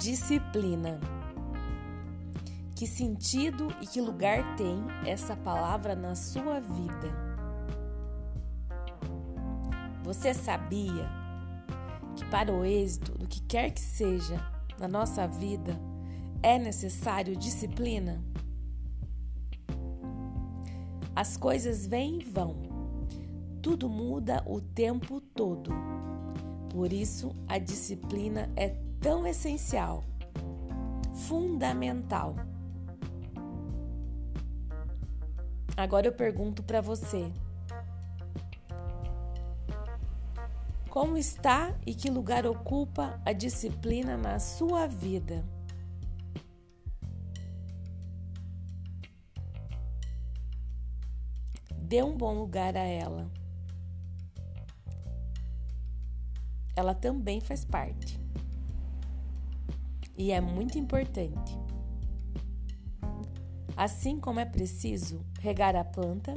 Disciplina. Que sentido e que lugar tem essa palavra na sua vida? Você sabia que para o êxito do que quer que seja na nossa vida é necessário disciplina? As coisas vêm e vão, tudo muda o tempo todo. Por isso, a disciplina é tão essencial, fundamental. Agora eu pergunto para você: como está e que lugar ocupa a disciplina na sua vida? Dê um bom lugar a ela. Ela também faz parte e é muito importante. Assim como é preciso regar a planta,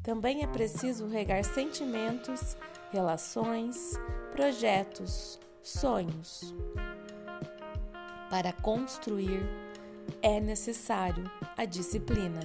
também é preciso regar sentimentos, relações, projetos, sonhos. Para construir, é necessário a disciplina.